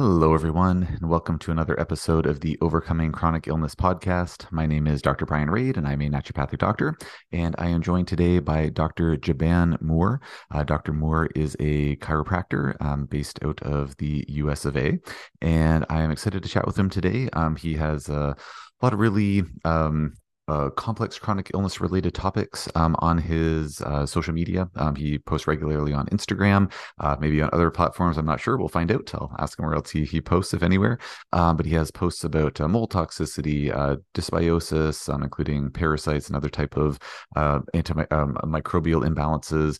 Hello, everyone, and welcome to another episode of the Overcoming Chronic Illness podcast. My name is Dr. Bryan Rade, and I'm a naturopathic doctor. And I am joined today by Dr. Jaban Moore. Uh, Dr. Moore is a chiropractor um, based out of the US of A. And I am excited to chat with him today. Um, he has a lot of really um, uh, complex chronic illness related topics um, on his uh, social media. Um, he posts regularly on Instagram, uh, maybe on other platforms. I'm not sure. We'll find out. I'll ask him where else he, he posts, if anywhere. Um, but he has posts about uh, mold toxicity, uh, dysbiosis, um, including parasites and other type of antimicrobial um, imbalances.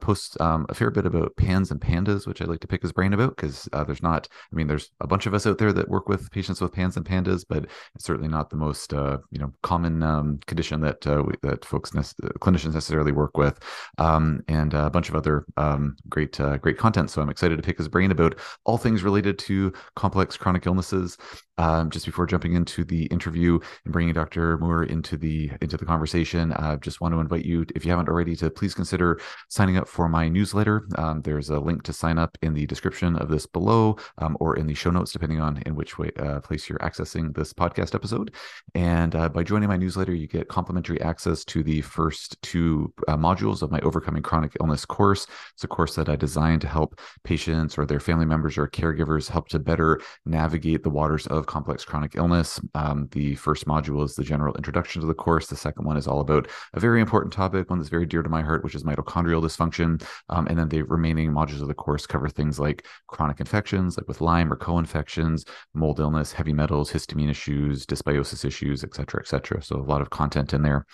posts um, a fair bit about PANS and PANDAS, which I'd like to pick his brain about because there's not. I mean, there's a bunch of us out there that work with patients with PANS and PANDAS, but it's certainly not the most you know common um, condition that uh, that folks clinicians necessarily work with, um, and a bunch of other um, great uh, great content. So I'm excited to pick his brain about all things related to complex chronic illnesses. Um, just before jumping into the interview and bringing Dr. Moore into the into the conversation, I uh, just want to invite you, if you haven't already, to please consider signing up for my newsletter. Um, there's a link to sign up in the description of this below, um, or in the show notes, depending on in which way uh, place you're accessing this podcast episode. And uh, by joining my newsletter, you get complimentary access to the first two uh, modules of my Overcoming Chronic Illness course. It's a course that I designed to help patients or their family members or caregivers help to better navigate the waters of complex chronic illness. Um, the first module is the general introduction to the course. The second one is all about a very important topic, one that's very dear to my heart, which is mitochondrial dysfunction. Um, and then the remaining modules of the course cover things like chronic infections, like with Lyme or co-infections, mold illness, heavy metals, histamine issues, dysbiosis issues, et cetera, et cetera. So lot of content in there.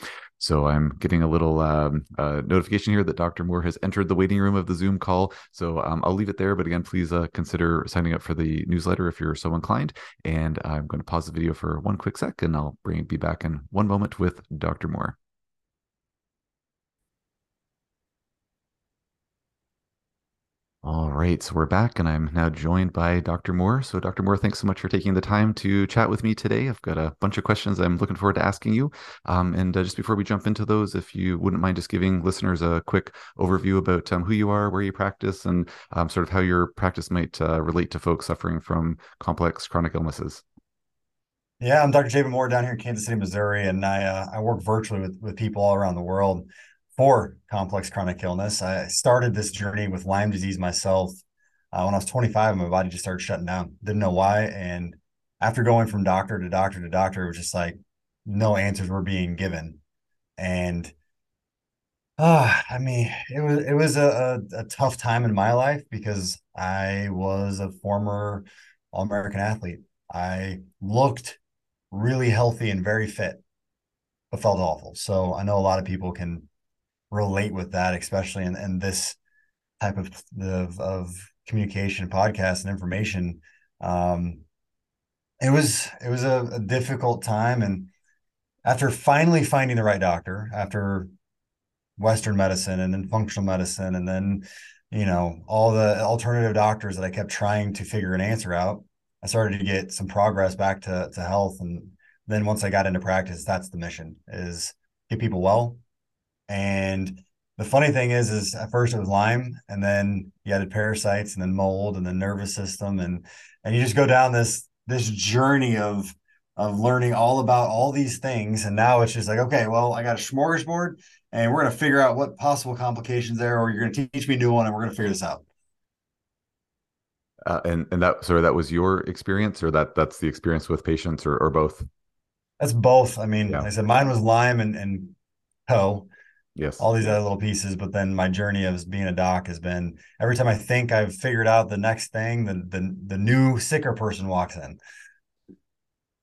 So I'm getting a little um, uh, notification here that Dr. Moore has entered the waiting room of the Zoom call. So um, I'll leave it there. But again, please uh, consider signing up for the newsletter if you're so inclined. And I'm going to pause the video for one quick sec, and I'll bring be back in one moment with Dr. Moore. All right, so we're back, and I'm now joined by Dr. Moore. So, Dr. Moore, thanks so much for taking the time to chat with me today. I've got a bunch of questions I'm looking forward to asking you. Um, and uh, just before we jump into those, if you wouldn't mind just giving listeners a quick overview about um, who you are, where you practice, and um, sort of how your practice might uh, relate to folks suffering from complex chronic illnesses. Yeah, I'm Dr. Jaban Moore down here in Kansas City, Missouri, and I uh, I work virtually with with people all around the world for complex chronic illness. I started this journey with Lyme disease myself uh, when I was 25. My body just started shutting down. Didn't know why. And after going from doctor to doctor to doctor, it was just like no answers were being given. And uh, I mean, it was it was a, a, a tough time in my life because I was a former All American athlete. I looked really healthy and very fit, but felt awful. So I know a lot of people can relate with that, especially in, in this type of, of, of communication, podcast, and information. Um, it was it was a, a difficult time, and after finally finding the right doctor, after Western medicine and then functional medicine, and then you know all the alternative doctors that I kept trying to figure an answer out, I started to get some progress back to to health, and then once I got into practice, that's the mission: is get people well, and the funny thing is, is at first it was Lyme, and then you added parasites, and then mold, and then nervous system, and and you just go down this this journey of of learning all about all these things, and now it's just like, okay, well, I got a smorgasbord, and we're gonna figure out what possible complications there, or you're gonna teach me a new one, and we're gonna figure this out. Uh, and and that sorry, that was your experience, or that that's the experience with patients, or or both. That's both. I mean, yeah. I said mine was Lyme and and co yes all these other little pieces but then my journey of being a doc has been every time i think i've figured out the next thing the the, the new sicker person walks in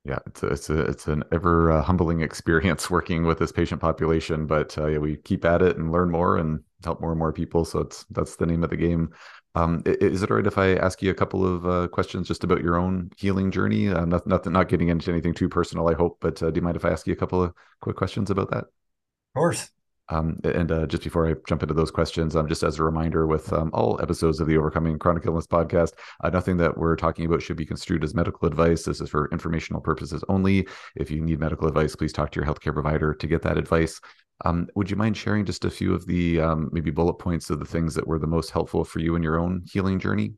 yeah it's a, it's a it's an ever uh, humbling experience working with this patient population but uh, yeah we keep at it and learn more and help more and more people so it's that's the name of the game um, is it all right if I ask you a couple of uh, questions just about your own healing journey? Uh, not, not, not getting into anything too personal, I hope, but uh, do you mind if I ask you a couple of quick questions about that? Of course. Um, and uh, just before I jump into those questions, um, just as a reminder, with um, all episodes of the Overcoming Chronic Illness podcast, uh, nothing that we're talking about should be construed as medical advice. This is for informational purposes only. If you need medical advice, please talk to your healthcare provider to get that advice. Um, would you mind sharing just a few of the um, maybe bullet points of the things that were the most helpful for you in your own healing journey?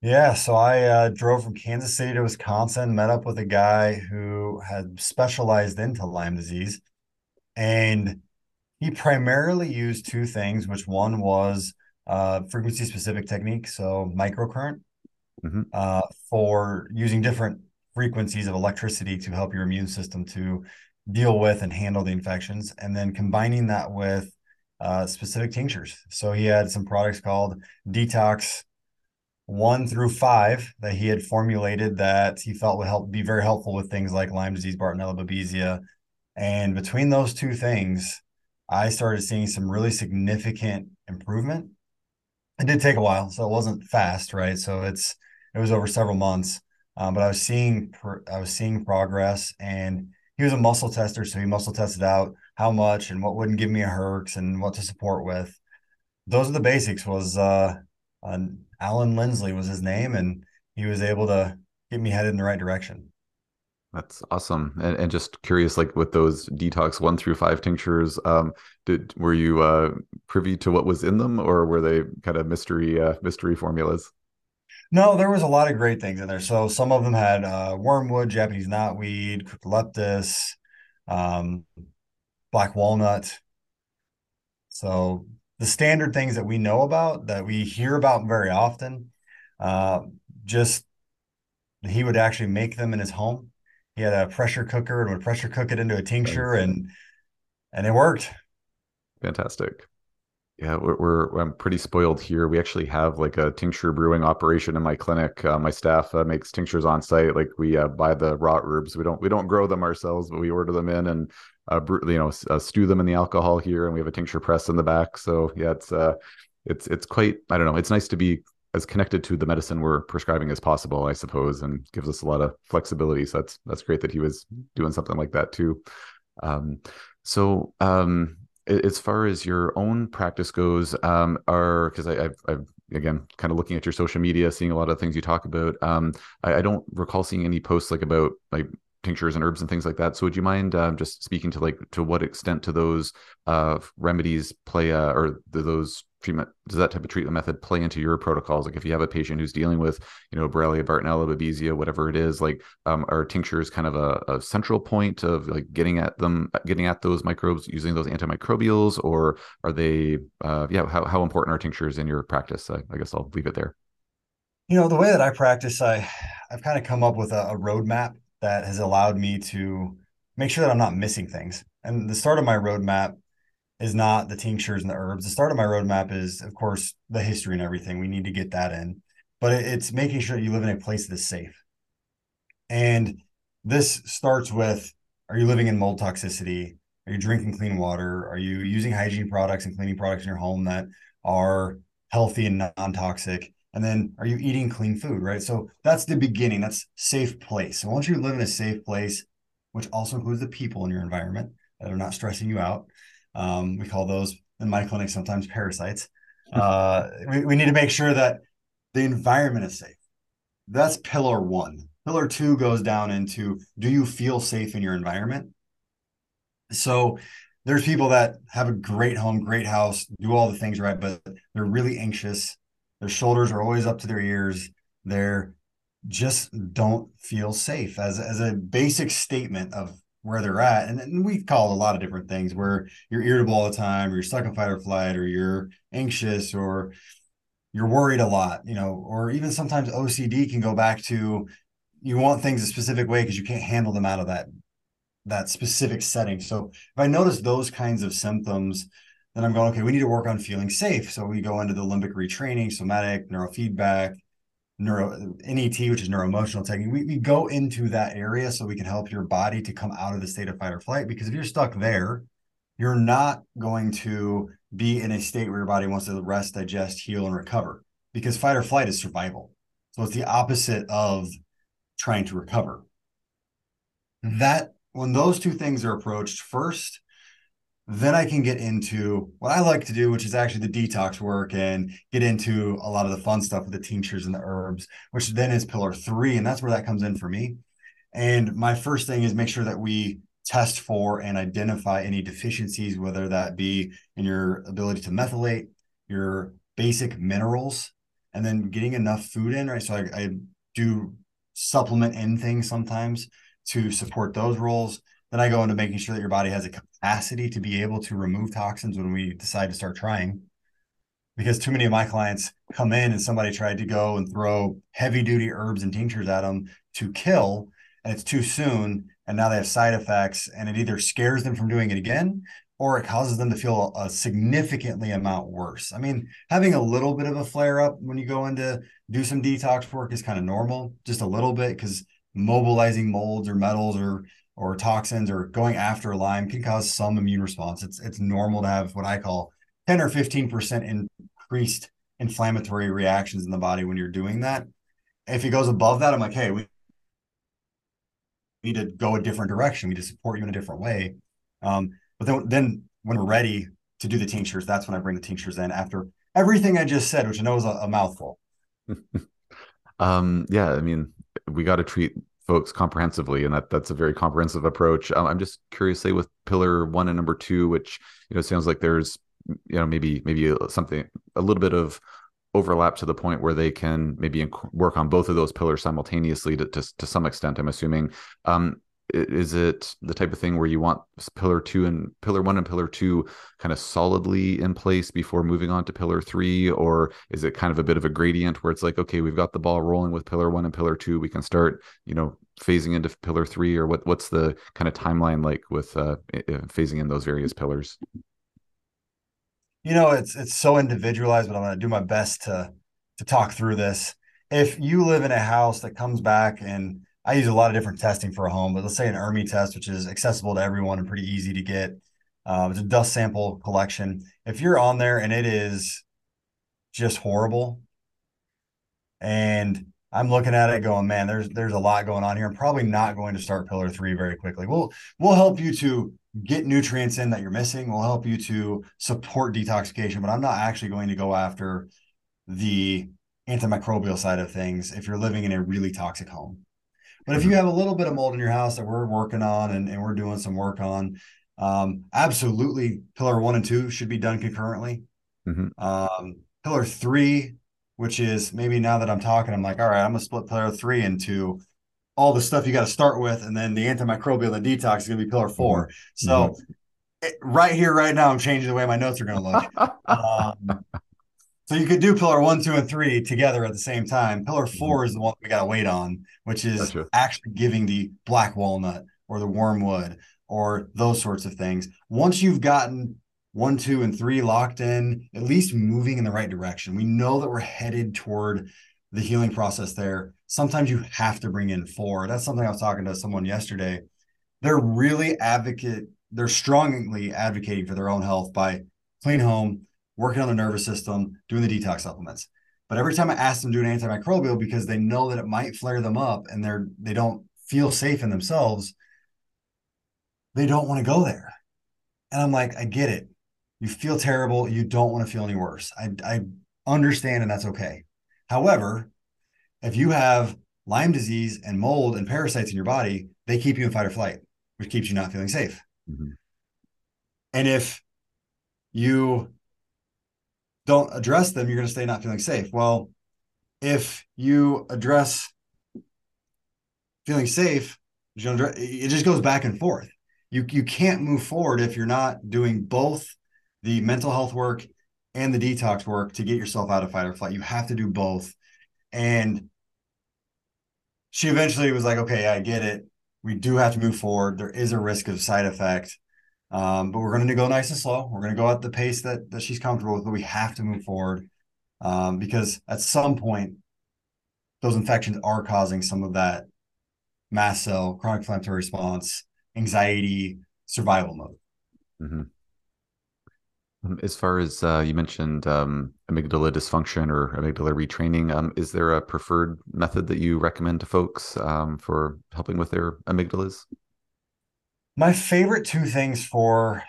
Yeah, so I uh, drove from Kansas City to Wisconsin, met up with a guy who had specialized into Lyme disease, and he primarily used two things, which one was uh, frequency specific technique, so microcurrent, hmm uh, for using different frequencies of electricity to help your immune system to deal with and handle the infections, and then combining that with uh, specific tinctures. So he had some products called Detox one through five that he had formulated that he felt would help be very helpful with things like Lyme disease, Bartonella babesia. And between those two things, I started seeing some really significant improvement. It did take a while, so it wasn't fast, right? So it's it was over several months, um, but I was seeing I was seeing progress, and he was a muscle tester, so he muscle tested out how much and what wouldn't give me a herx and what to support with. Those are the basics. Was uh, uh, Alan Lindsley was his name, and he was able to get me headed in the right direction. That's awesome. And, and just curious, like with those detox one through five tinctures, um, did were you uh, privy to what was in them, or were they kind of mystery uh, mystery formulas? No, there was a lot of great things in there. So some of them had uh, wormwood, Japanese knotweed, eucalyptus, um, black walnut. So the standard things that we know about that we hear about very often, uh, just he would actually make them in his home. He had a pressure cooker and would pressure cook it into a tincture, Nice. and and it worked. Fantastic. Yeah, we're, we're I'm pretty spoiled here. We actually have like a tincture brewing operation in my clinic. Uh, my staff uh, makes tinctures on site. Like we uh, buy the raw herbs. We don't we don't grow them ourselves, but we order them in and uh, brew, you know uh, stew them in the alcohol here, and we have a tincture press in the back. So yeah, it's uh it's it's quite I don't know. It's nice to be as connected to the medicine we're prescribing as possible, I suppose, and gives us a lot of flexibility. So that's that's great that he was doing something like that too. Um, so um as far as your own practice goes, um, are because I've, I've again kind of looking at your social media, seeing a lot of things you talk about. Um, I, I don't recall seeing any posts like about like tinctures and herbs and things like that. So would you mind um, just speaking to like to what extent to those uh, remedies play uh, or do those treatment does that type of treatment method play into your protocols? Like if you have a patient who's dealing with you know Borrelia, Bartonella, Babesia, whatever it is, like um, are tinctures kind of a, a central point of like getting at them, getting at those microbes using those antimicrobials, or are they uh, yeah how how important are tinctures in your practice? I, I guess I'll leave it there. You know, the way that I practice, I I've kind of come up with a, a roadmap that has allowed me to make sure that I'm not missing things. And the start of my roadmap is not the tinctures and the herbs. The start of my roadmap is, of course, the history and everything. We need to get that in, but it's making sure you live in a place that is safe. And this starts with are you living in mold toxicity? Are you drinking clean water? Are you using hygiene products and cleaning products in your home that are healthy and non toxic? And then are you eating clean food, right? So that's the beginning. That's safe place. So once you live in a safe place, which also includes the people in your environment that are not stressing you out, um, we call those in my clinic sometimes parasites. Uh, we, we need to make sure that the environment is safe. That's pillar one. Pillar two goes down into do you feel safe in your environment? So there's people that have a great home, great house, do all the things right, but they're really anxious. Their shoulders are always up to their ears. They're just don't feel safe as, as a basic statement of where they're at. And, and we call a lot of different things where you're irritable all the time, or you're stuck in fight or flight, or you're anxious, or you're worried a lot, you know, or even sometimes OCD can go back to you want things a specific way because you can't handle them out of that that specific setting. So if I notice those kinds of symptoms, then I'm going, okay, we need to work on feeling safe. So we go into the limbic retraining, somatic, neurofeedback, neuro NET, which is neuroemotional technique. We, we go into that area so we can help your body to come out of the state of fight or flight. Because if you're stuck there, you're not going to be in a state where your body wants to rest, digest, heal, and recover. Because fight or flight is survival. So it's the opposite of trying to recover. That when those two things are approached first, then I can get into what I like to do, which is actually the detox work and get into a lot of the fun stuff with the tinctures and the herbs, which then is pillar three. And that's where that comes in for me. And my first thing is make sure that we test for and identify any deficiencies, whether that be in your ability to methylate, your basic minerals. and then getting enough food in, right? So I, I do supplement in things sometimes to support those roles. Then I go into making sure that your body has a capacity to be able to remove toxins when we decide to start trying. Because too many of my clients come in and somebody tried to go and throw heavy duty herbs and tinctures at them to kill, and it's too soon. And now they have side effects, and it either scares them from doing it again or it causes them to feel a significantly amount worse. I mean, having a little bit of a flare up when you go into do some detox work is kind of normal, just a little bit, because mobilizing molds or metals or or toxins or going after Lyme can cause some immune response. It's it's normal to have what I call 10 or 15% increased inflammatory reactions in the body when you're doing that. If it goes above that, I'm like, hey, we need to go a different direction. We need to support you in a different way. Um, but then, then when we're ready to do the tinctures, that's when I bring the tinctures in after everything I just said, which I know is a, a mouthful. um, yeah, I mean, we got to treat folks comprehensively, and that that's a very comprehensive approach. Um, I'm just curious, say with pillar one and number two, which you know sounds like there's you know maybe maybe something a little bit of overlap to the point where they can maybe work on both of those pillars simultaneously to to, to some extent. I'm assuming. Um, is it the type of thing where you want pillar two and pillar one and pillar two kind of solidly in place before moving on to pillar three? Or is it kind of a bit of a gradient where it's like okay we've got the ball rolling with pillar one and pillar two. We can start you know phasing into pillar three or what what's the kind of timeline like with uh, phasing in those various pillars? You know it's it's so individualized but i'm going to do my best to to talk through this. If you live in a house that comes back and I use a lot of different testing for a home, but let's say an ERMI test, which is accessible to everyone and pretty easy to get. Um, it's a dust sample collection. If you're on there and it is just horrible, and I'm looking at it going, man, there's there's a lot going on here. I'm probably not going to start pillar three very quickly. We'll we'll help you to get nutrients in that you're missing. We'll help you to support detoxification, but I'm not actually going to go after the antimicrobial side of things if you're living in a really toxic home. But if you have a little bit of mold in your house that we're working on and, and we're doing some work on, um, absolutely pillar one and two should be done concurrently. Mm-hmm. Um, pillar three, which is maybe now that I'm talking, I'm like, all right, I'm gonna split pillar three into all the stuff you got to start with, and then the antimicrobial and detox is gonna be pillar 4 mm-hmm. So mm-hmm. it, right here, right now, I'm changing the way my notes are gonna look. um, so you could do pillar one, two, and three together at the same time. Pillar mm-hmm. 4 is the one we got to wait on, which is gotcha. actually giving the black walnut or the wormwood or those sorts of things. Once you've gotten one, two, and three locked in, at least moving in the right direction. We know that we're headed toward the healing process there. Sometimes you have to bring in four. That's something I was talking to someone yesterday. They're really advocate, they're strongly advocating for their own health by clean home, working on the nervous system, doing the detox supplements. But every time I ask them to do an antimicrobial because they know that it might flare them up and they're they don't feel safe in themselves, they don't want to go there. And I'm like, I get it. You feel terrible. You don't want to feel any worse. I, I understand, and that's okay. However, if you have Lyme disease and mold and parasites in your body, they keep you in fight or flight, which keeps you not feeling safe. Mm-hmm. And if you don't address them, you're going to stay not feeling safe. Well, if you address feeling safe, it just goes back and forth. You you can't move forward if you're not doing both the mental health work and the detox work to get yourself out of fight or flight. You have to do both. And she eventually was like, okay, I get it. We do have to move forward. There is a risk of side effect. Um, but we're going to go nice and slow. We're going to go at the pace that that she's comfortable with, but we have to move forward um, because at some point, those infections are causing some of that mast cell, chronic inflammatory response, anxiety, survival mode. Mm-hmm. Um, as far as uh, you mentioned um, amygdala dysfunction or amygdala retraining, um, is there a preferred method that you recommend to folks um, for helping with their amygdalas? My favorite two things for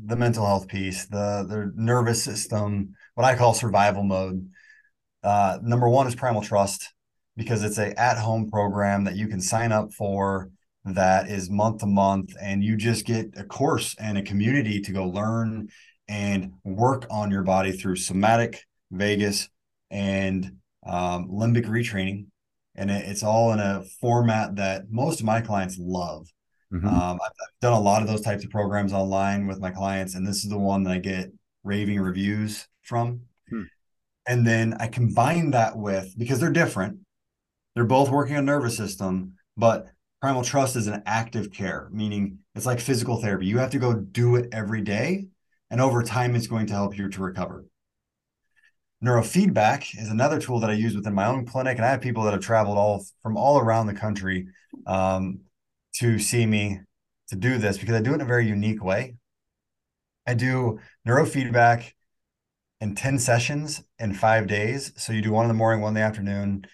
the mental health piece, the the nervous system, what I call survival mode. Uh, number one is Primal Trust because it's a at home program that you can sign up for that is month to month, and you just get a course and a community to go learn and work on your body through somatic, vagus, and um, limbic retraining. And it, it's all in a format that most of my clients love. Mm-hmm. Um, I've, I've, done a lot of those types of programs online with my clients, and this is the one that I get raving reviews from. Hmm. And then I combine that with because they're different. They're both working on nervous system, but primal trust is an active care, meaning it's like physical therapy. You have to go do it every day, and over time, it's going to help you to recover. Neurofeedback is another tool that I use within my own clinic, and I have people that have traveled all from all around the country um, to see me to do this because I do it in a very unique way. I do neurofeedback in 10 sessions in five days. So you do one in the morning, one in the afternoon.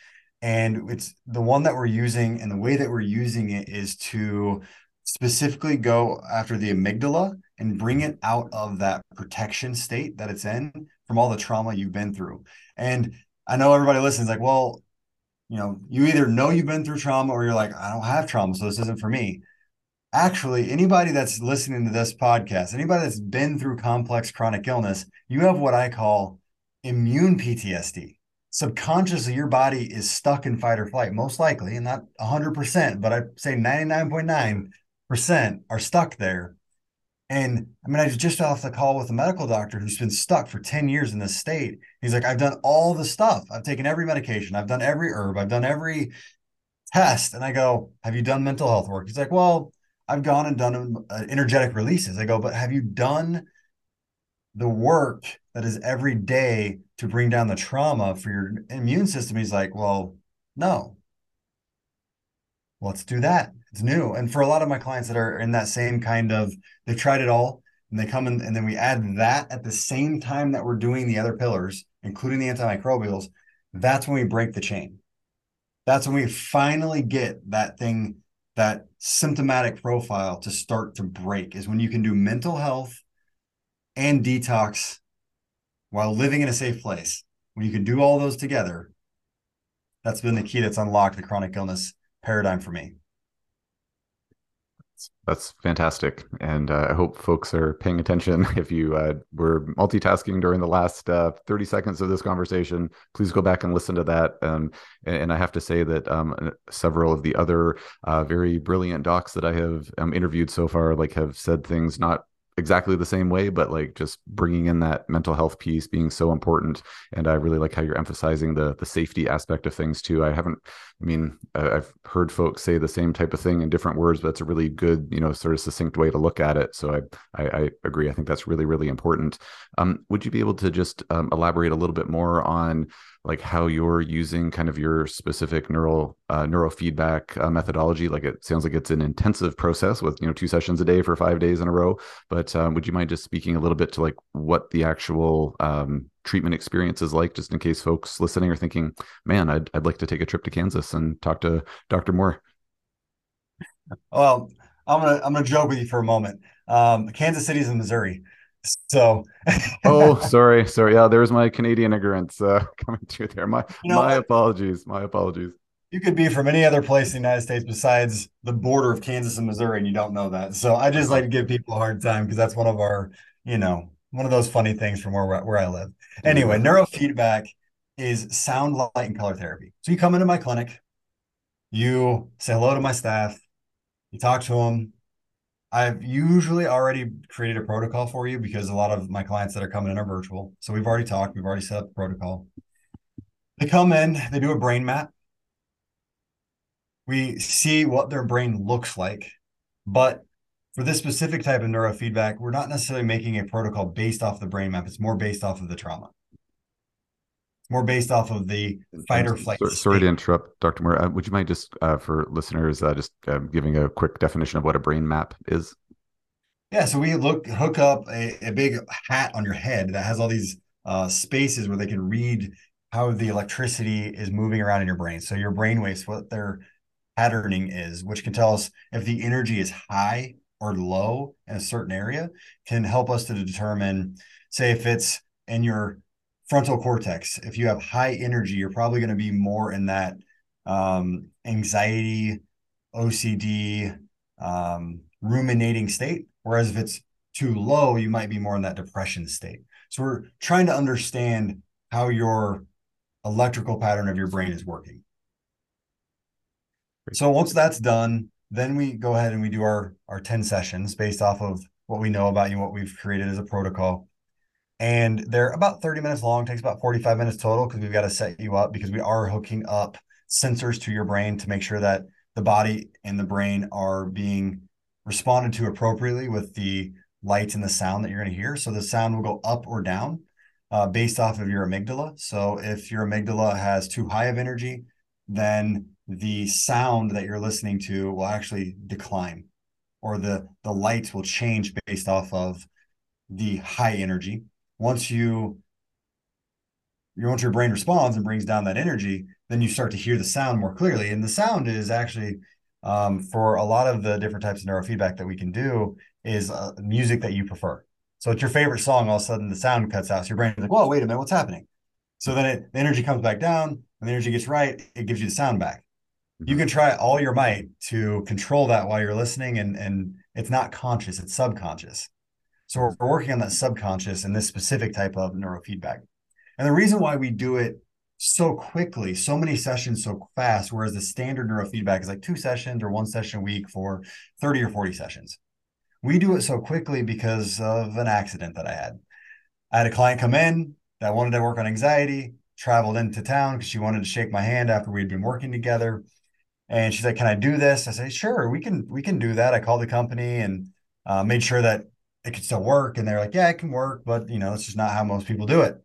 And it's the one that we're using, and the way that we're using it is to specifically go after the amygdala and bring it out of that protection state that it's in from all the trauma you've been through. And I know everybody listens like, well, you know, you either know you've been through trauma or you're like, I don't have trauma, so this isn't for me. Actually, anybody that's listening to this podcast, anybody that's been through complex chronic illness, you have what I call immune PTSD. Subconsciously, your body is stuck in fight or flight, most likely, and not 100%, but I say 99.9% are stuck there and I mean, I was just off the call with a medical doctor who's been stuck for 10 years in this state. He's like, I've done all the stuff. I've taken every medication. I've done every herb. I've done every test. And I go, Have you done mental health work? He's like, Well, I've gone and done uh, energetic releases. I go, But have you done the work that is every day to bring down the trauma for your immune system? He's like, Well, no. Let's do that it's new. And for a lot of my clients that are in that same kind of, they've tried it all and they come in and then we add that at the same time that we're doing the other pillars, including the antimicrobials, that's when we break the chain. That's when we finally get that thing, that symptomatic profile to start to break, is when you can do mental health and detox while living in a safe place. When you can do all those together, that's been the key that's unlocked the chronic illness paradigm for me. That's fantastic. And uh, I hope folks are paying attention. If you uh, were multitasking during the last uh, 30 seconds of this conversation, please go back and listen to that. Um, and I have to say that um, several of the other uh, very brilliant docs that I have um, interviewed so far, like have said things not exactly the same way, but like just bringing in that mental health piece being so important. And I really like how you're emphasizing the the safety aspect of things too. I haven't, I mean, I've heard folks say the same type of thing in different words, but it's a really good, you know, sort of succinct way to look at it. So I I, I agree. I think that's really really important. Um, would you be able to just um, elaborate a little bit more on like how you're using kind of your specific neural uh, neurofeedback uh, methodology like it sounds like it's an intensive process with you know two sessions a day for five days in a row. But um, would you mind just speaking a little bit to like what the actual um, treatment experience is like just in case folks listening are thinking man I'd, I'd like to take a trip to kansas and talk to dr moore. Well i'm gonna i'm gonna joke with you for a moment. Um, kansas city's in missouri so, oh, sorry, sorry. Yeah, there's my Canadian ignorance uh, coming through there. My you know, my apologies. My apologies. You could be from any other place in the United States besides the border of Kansas and Missouri, and you don't know that. So I just like to give people a hard time because that's one of our, you know, one of those funny things from where where I live. Anyway, neurofeedback is sound, light, and color therapy. So you come into my clinic, you say hello to my staff, you talk to them, I've usually already created a protocol for you because a lot of my clients that are coming in are virtual. So we've already talked, we've already set up the protocol. They come in, they do a brain map. We see what their brain looks like. But for this specific type of neurofeedback, we're not necessarily making a protocol based off the brain map. It's more based off of the trauma. More based off of the fight or flight. Sorry, sorry to interrupt, Dr. Moore. Uh, would you mind just uh, for listeners uh, just uh, giving a quick definition of what a brain map is? Yeah, so we look hook up a, a big hat on your head that has all these uh, spaces where they can read how the electricity is moving around in your brain. So your brain waves, what their patterning is, which can tell us if the energy is high or low in a certain area, can help us to determine, say, if it's in your frontal cortex. If you have high energy, you're probably going to be more in that um, anxiety, OCD, um, ruminating state. Whereas if it's too low, you might be more in that depression state. So we're trying to understand how your electrical pattern of your brain is working. So once that's done, then we go ahead and we do our our 10 sessions based off of what we know about you, what we've created as a protocol. And they're about 30 minutes long, takes about 45 minutes total because we've got to set you up because we are hooking up sensors to your brain to make sure that the body and the brain are being responded to appropriately with the light and the sound that you're going to hear. So the sound will go up or down uh, based off of your amygdala. So if your amygdala has too high of energy, then the sound that you're listening to will actually decline or the the lights will change based off of the high energy once you once your brain responds and brings down that energy then you start to hear the sound more clearly. And the sound is actually um, for a lot of the different types of neurofeedback that we can do is uh, music that you prefer. So it's your favorite song all of a sudden the sound cuts out. So your brain's like whoa wait a minute what's happening? So then it, the energy comes back down and the energy gets right it gives you the sound back. You can try all your might to control that while you're listening and and it's not conscious it's subconscious so we're, working on that subconscious and this specific type of neurofeedback and the reason why we do it so quickly so many sessions so fast whereas the standard neurofeedback is like two sessions or one session a week for 30 or 40 sessions we do it so quickly because of an accident that i had i had a client come in that wanted to work on anxiety traveled into town because she wanted to shake my hand after we'd been working together and she's like, "Can I do this?" I say, "Sure, we can. We can do that." I called the company and uh, made sure that it could still work, and they're like, "Yeah, it can work, but you know, it's just not how most people do it."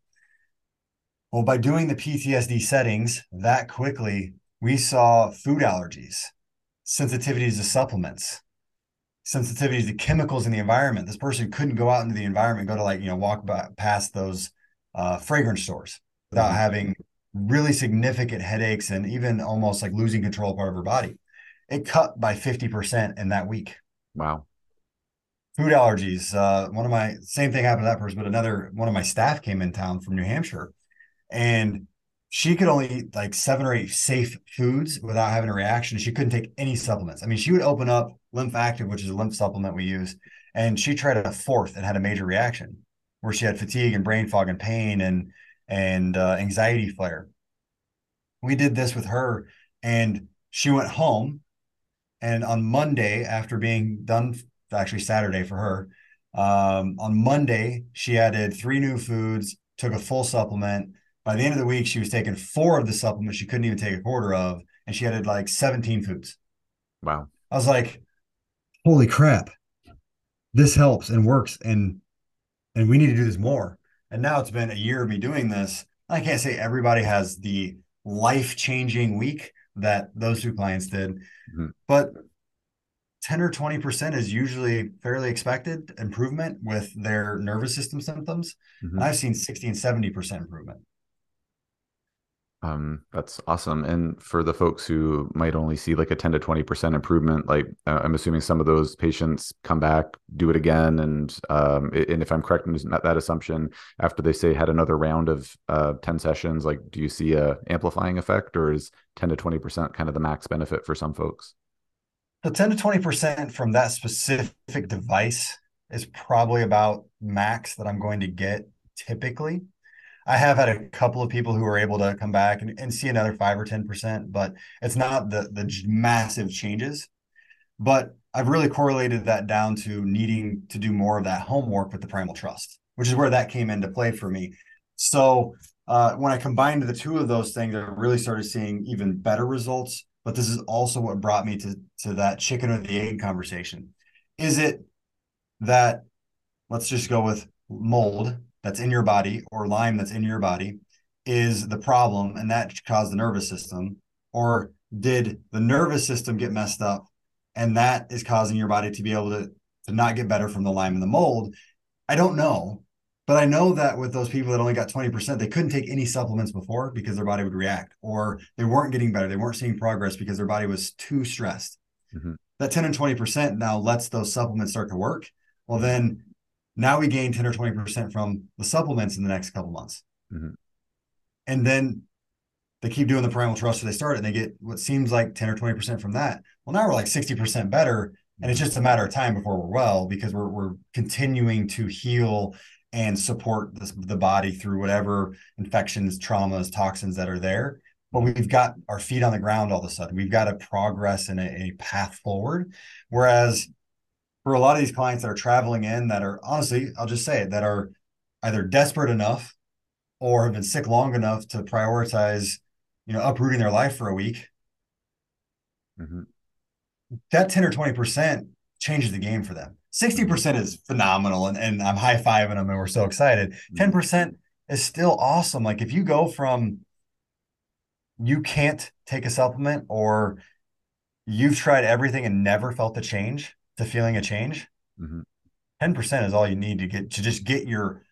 Well, by doing the PTSD settings that quickly, we saw food allergies, sensitivities to supplements, sensitivities to chemicals in the environment. This person couldn't go out into the environment, go to like you know walk by, past those uh, fragrance stores without mm-hmm. having really significant headaches and even almost like losing control of part of her body. It cut by 50% in that week. Wow. Food allergies. Uh, one of my same thing happened to that person, but another one of my staff came in town from New Hampshire and she could only eat like seven or eight safe foods without having a reaction. She couldn't take any supplements. I mean, she would open up Lymph Active, which is a lymph supplement we use, and she tried a fourth and had a major reaction where she had fatigue and brain fog and pain and and uh, anxiety flare. We did this with her, and she went home. And on Monday, after being done, actually Saturday for her, um, on Monday, she added three new foods, took a full supplement. By the end of the week, she was taking four of the supplements she couldn't even take a quarter of, and she added like 17 foods. Wow. I was like, holy crap, this helps and works. And and we need to do this more. And now it's been a year of me doing this. I can't say everybody has the life changing week that those two clients did, mm-hmm. but 10 or 20% is usually fairly expected improvement with their nervous system symptoms. Mm-hmm. I've seen 60 and 70% improvement. Um, that's awesome. And for the folks who might only see like a 10 to 20% improvement, like uh, I'm assuming some of those patients come back, do it again. And, um, and if I'm correct in that, that assumption, after they say had another round of uh, 10 sessions, like, do you see a amplifying effect or is 10 to 20% kind of the max benefit for some folks? So 10 to 20% from that specific device is probably about max that I'm going to get typically. I have had a couple of people who are able to come back and, and see another five or 10%, but it's not the, the massive changes. But I've really correlated that down to needing to do more of that homework with the primal trust, which is where that came into play for me. So uh, when I combined the two of those things, I really started seeing even better results. But this is also what brought me to, to that chicken or the egg conversation. Is it that, let's just go with mold that's in your body or Lyme that's in your body is the problem and that caused the nervous system? Or did the nervous system get messed up and that is causing your body to be able to, to not get better from the Lyme and the mold? I don't know. But I know that with those people that only got 20%, they couldn't take any supplements before because their body would react, or they weren't getting better. They weren't seeing progress because their body was too stressed. Mm-hmm. That 10 and 20% now lets those supplements start to work. Well, then now we gain 10 or 20% from the supplements in the next couple months. Mm-hmm. And then they keep doing the primal trust so they start it and they get what seems like 10 or 20% from that. Well, now we're like 60% better. And it's just a matter of time before we're well because we're, we're continuing to heal and support this, the body through whatever infections, traumas, toxins that are there. But we've got our feet on the ground all of a sudden. We've got a progress and a, a path forward. Whereas for a lot of these clients that are traveling in that are honestly, I'll just say it, that are either desperate enough or have been sick long enough to prioritize, you know, uprooting their life for a week. Mm-hmm. That 10 or 20% changes the game for them. 60% is phenomenal and, and I'm high fiving them and we're so excited. 10% mm-hmm. is still awesome. Like if you go from you can't take a supplement or you've tried everything and never felt the change to feeling a change, mm-hmm. 10% is all you need to get to just get your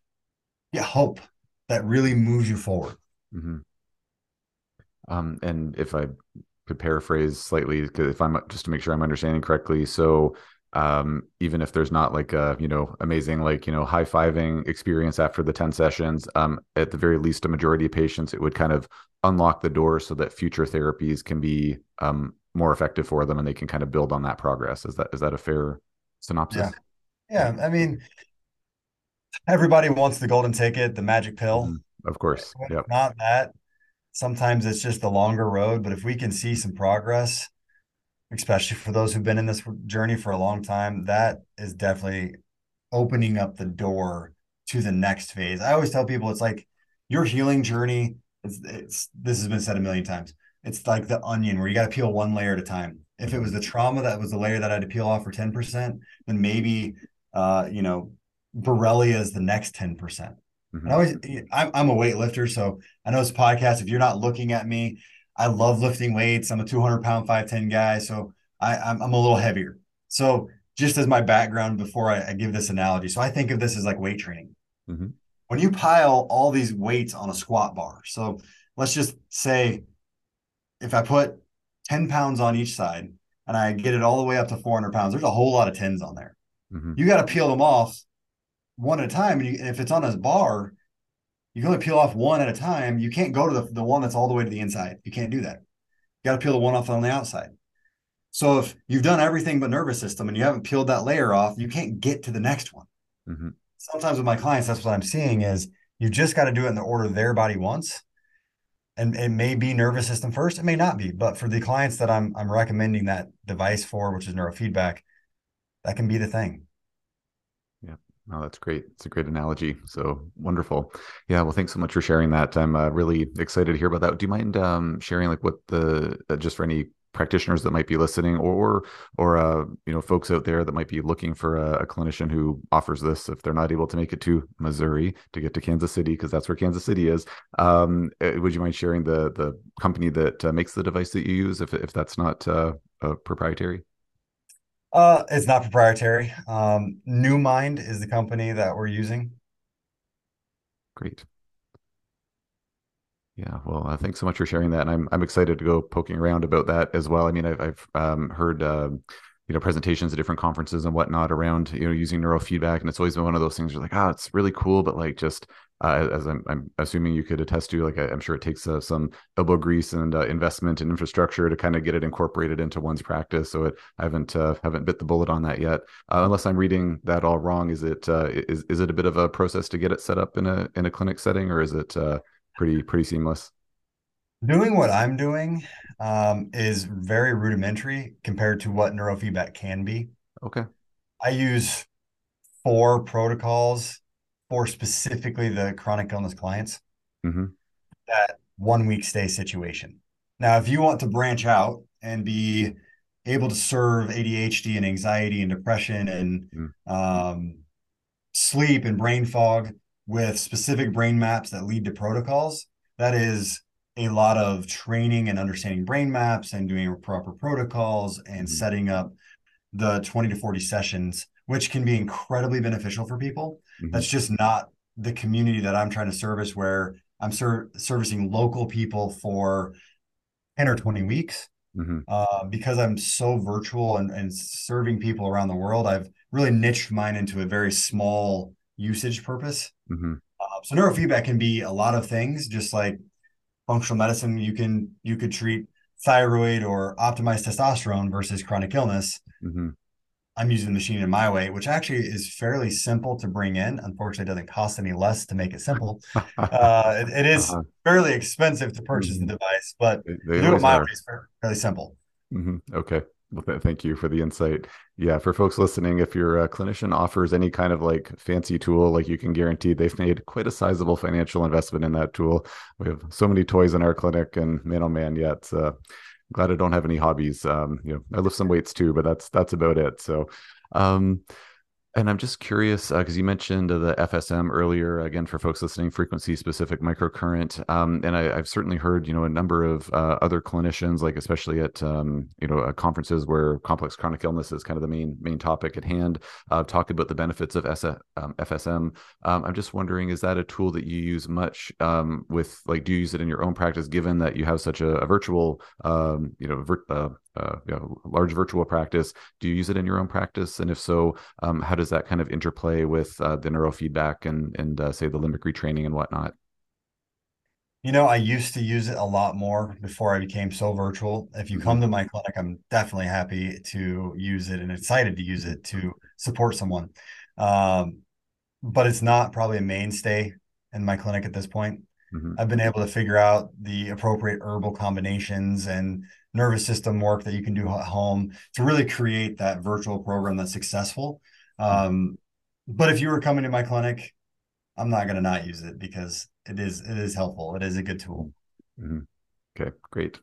get hope that really moves you forward. Mm-hmm. Um, and if I could paraphrase slightly, because if I'm just to make sure I'm understanding correctly, so um, even if there's not like a you know amazing like you know high fiving experience after the 10 sessions um, at the very least a majority of patients it would kind of unlock the door so that future therapies can be um, more effective for them and they can kind of build on that progress. Is that is that a fair synopsis? Yeah, yeah. i mean everybody wants the golden ticket the magic pill. Mm-hmm. of course. Yeah not that sometimes it's just the longer road but if we can see some progress especially for those who've been in this journey for a long time, that is definitely opening up the door to the next phase. I always tell people it's like your healing journey. It's, it's this has been said a million times. It's like the onion where you got to peel one layer at a time. If it was the trauma that was the layer that I had to peel off for 10%, then maybe, uh, you know, Borrelia is the next 10%. Mm-hmm. And I always, I'm, I'm a weightlifter. So I know this podcast, if you're not looking at me, I love lifting weights. I'm a 200 pound 5'10 guy. So I, I'm, I'm a little heavier. So just as my background before I, I, give this analogy. So I think of this as like weight training. Mm-hmm. When you pile all these weights on a squat bar. So let's just say if I put 10 pounds on each side and I get it all the way up to 400 pounds, there's a whole lot of tens on there. Mm-hmm. You got to peel them off one at a time. And, you, and if it's on a bar, you can only peel off one at a time. You can't go to the, the one that's all the way to the inside. You can't do that. You got to peel the one off on the outside. So if you've done everything but nervous system and you haven't peeled that layer off, you can't get to the next one. Mm-hmm. Sometimes with my clients, that's what I'm seeing is you just got to do it in the order their body wants. And it may be nervous system first, it may not be. But for the clients that I'm I'm recommending that device for, which is neurofeedback, that can be the thing. Oh, that's great. It's a great analogy. So wonderful. Yeah. Well, thanks so much for sharing that. I'm uh, really excited to hear about that. Do you mind um, sharing like what the uh, just for any practitioners that might be listening or or uh, you know folks out there that might be looking for a, a, clinician who offers this if they're not able to make it to Missouri to get to Kansas City because that's where Kansas City is um, uh, would you mind sharing the the company that uh, makes the device that you use if if that's not uh, proprietary uh, it's not proprietary. Um, Mind is the company that we're using. Great. Yeah, well, uh, thanks so much for sharing that, and I'm I'm excited to go poking around about that as well. I mean, I've I've um, heard uh, you know presentations at different conferences and whatnot around you know using neurofeedback, and it's always been one of those things. You're like, oh, it's really cool, but like just uh, as I'm, I'm, assuming you could attest to, like I, am sure it takes uh, some elbow grease and uh, investment and infrastructure to kind of get it incorporated into one's practice. So it, I haven't uh, haven't bit the bullet on that yet. Uh, unless I'm reading that all wrong, is it uh, is is it a bit of a process to get it set up in a in a clinic setting, or is it pretty pretty seamless? Doing what I'm doing um, is very rudimentary compared to what neurofeedback can be. Okay. I use four protocols for specifically the chronic illness clients mm-hmm. that one week stay situation. Now, if you want to branch out and be able to serve ADHD and anxiety and depression and mm-hmm. um, sleep and brain fog with specific brain maps that lead to protocols, that is a lot of training and understanding brain maps and doing proper protocols and mm-hmm. setting up the 20 to 40 sessions which can be incredibly beneficial for people. Mm-hmm. That's just not the community that I'm trying to service, where I'm ser- servicing local people for 10 or 20 weeks. Mm-hmm. Uh, because I'm so virtual and, and serving people around the world, I've really niched mine into a very small usage purpose. Mm-hmm. Uh, so neurofeedback can be a lot of things, just like functional medicine. You can you could treat thyroid or optimize testosterone versus chronic illness. Mm-hmm I'm using the machine in my way, which actually is fairly simple to bring in. Unfortunately, it doesn't cost any less to make it simple. Uh, it, it is uh-huh. fairly expensive to purchase mm-hmm. the device, but they, they do it my way is fairly simple. Mm-hmm. Okay. Well, thank you for the insight. Yeah, for folks listening, if your clinician offers any kind of like fancy tool, like you can guarantee they've made quite a sizable financial investment in that tool. We have so many toys in our clinic, and man, oh man, yet yeah, uh, glad I don't have any hobbies. Um, you know, I lift some weights too, but that's that's about it. So, um, and I'm just curious because uh, you mentioned uh, the FSM earlier. Again, for folks listening, frequency specific microcurrent, um, and I, have certainly heard you know a number of uh, other clinicians, like especially at um, you know uh, conferences where complex chronic illness is kind of the main main topic at hand, uh, talk about the benefits of S- um, FSM. Um, I'm just wondering, is that a tool that you use much um, with like? Do you use it in your own practice, given that you have such a, a virtual um, you know vir- uh, you know, large virtual practice. Do you use it in your own practice? And if so, um, how does that kind of interplay with uh, the neurofeedback and and uh, say the limbic retraining and whatnot? You know, I used to use it a lot more before I became so virtual. If you mm-hmm. come to my clinic, I'm definitely happy to use it and excited to use it to support someone. Um, but it's not probably a mainstay in my clinic at this point. Mm-hmm. I've been able to figure out the appropriate herbal combinations and nervous system work that you can do at home to really create that virtual program that's successful. Um, but if you were coming to my clinic, I'm not going to not use it because it is it is helpful. It is a good tool. Mm-hmm. Okay, great.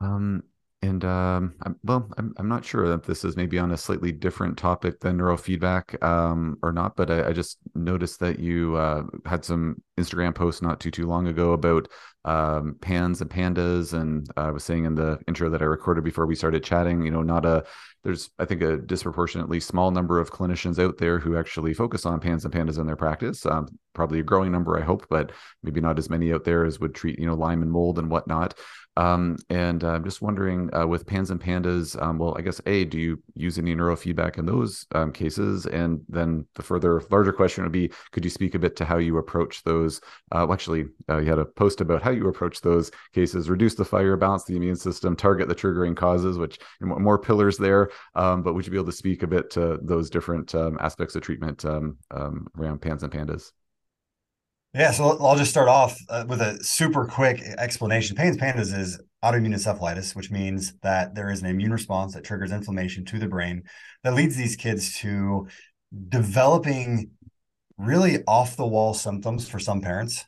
Um, and um, I'm, well, I'm, I'm not sure if this is maybe on a slightly different topic than neurofeedback um, or not, but I, I, just noticed that you uh, had some Instagram posts not too too long ago about um, PANS and PANDAS, and I was saying in the intro that I recorded before we started chatting, you know, not a there's I think a disproportionately small number of clinicians out there who actually focus on PANS and PANDAS in their practice. Um, probably a growing number, I hope, but maybe not as many out there as would treat you know Lyme and mold and whatnot. Um, and uh, I'm just wondering uh, with PANS and PANDAS, um, well, I guess A, do you use any neurofeedback in those um, cases? And then the further larger question would be, could you speak a bit to how you approach those? Uh, well, actually, uh, you had a post about how you approach those cases, reduce the fire, balance the immune system, target the triggering causes, which more pillars there. Um, but would you be able to speak a bit to those different um, aspects of treatment um, around PANS and PANDAS? Yeah, so I'll just start off uh, with a super quick explanation. PANS PANDAS is autoimmune encephalitis, which means that there is an immune response that triggers inflammation to the brain that leads these kids to developing really off the wall symptoms for some parents.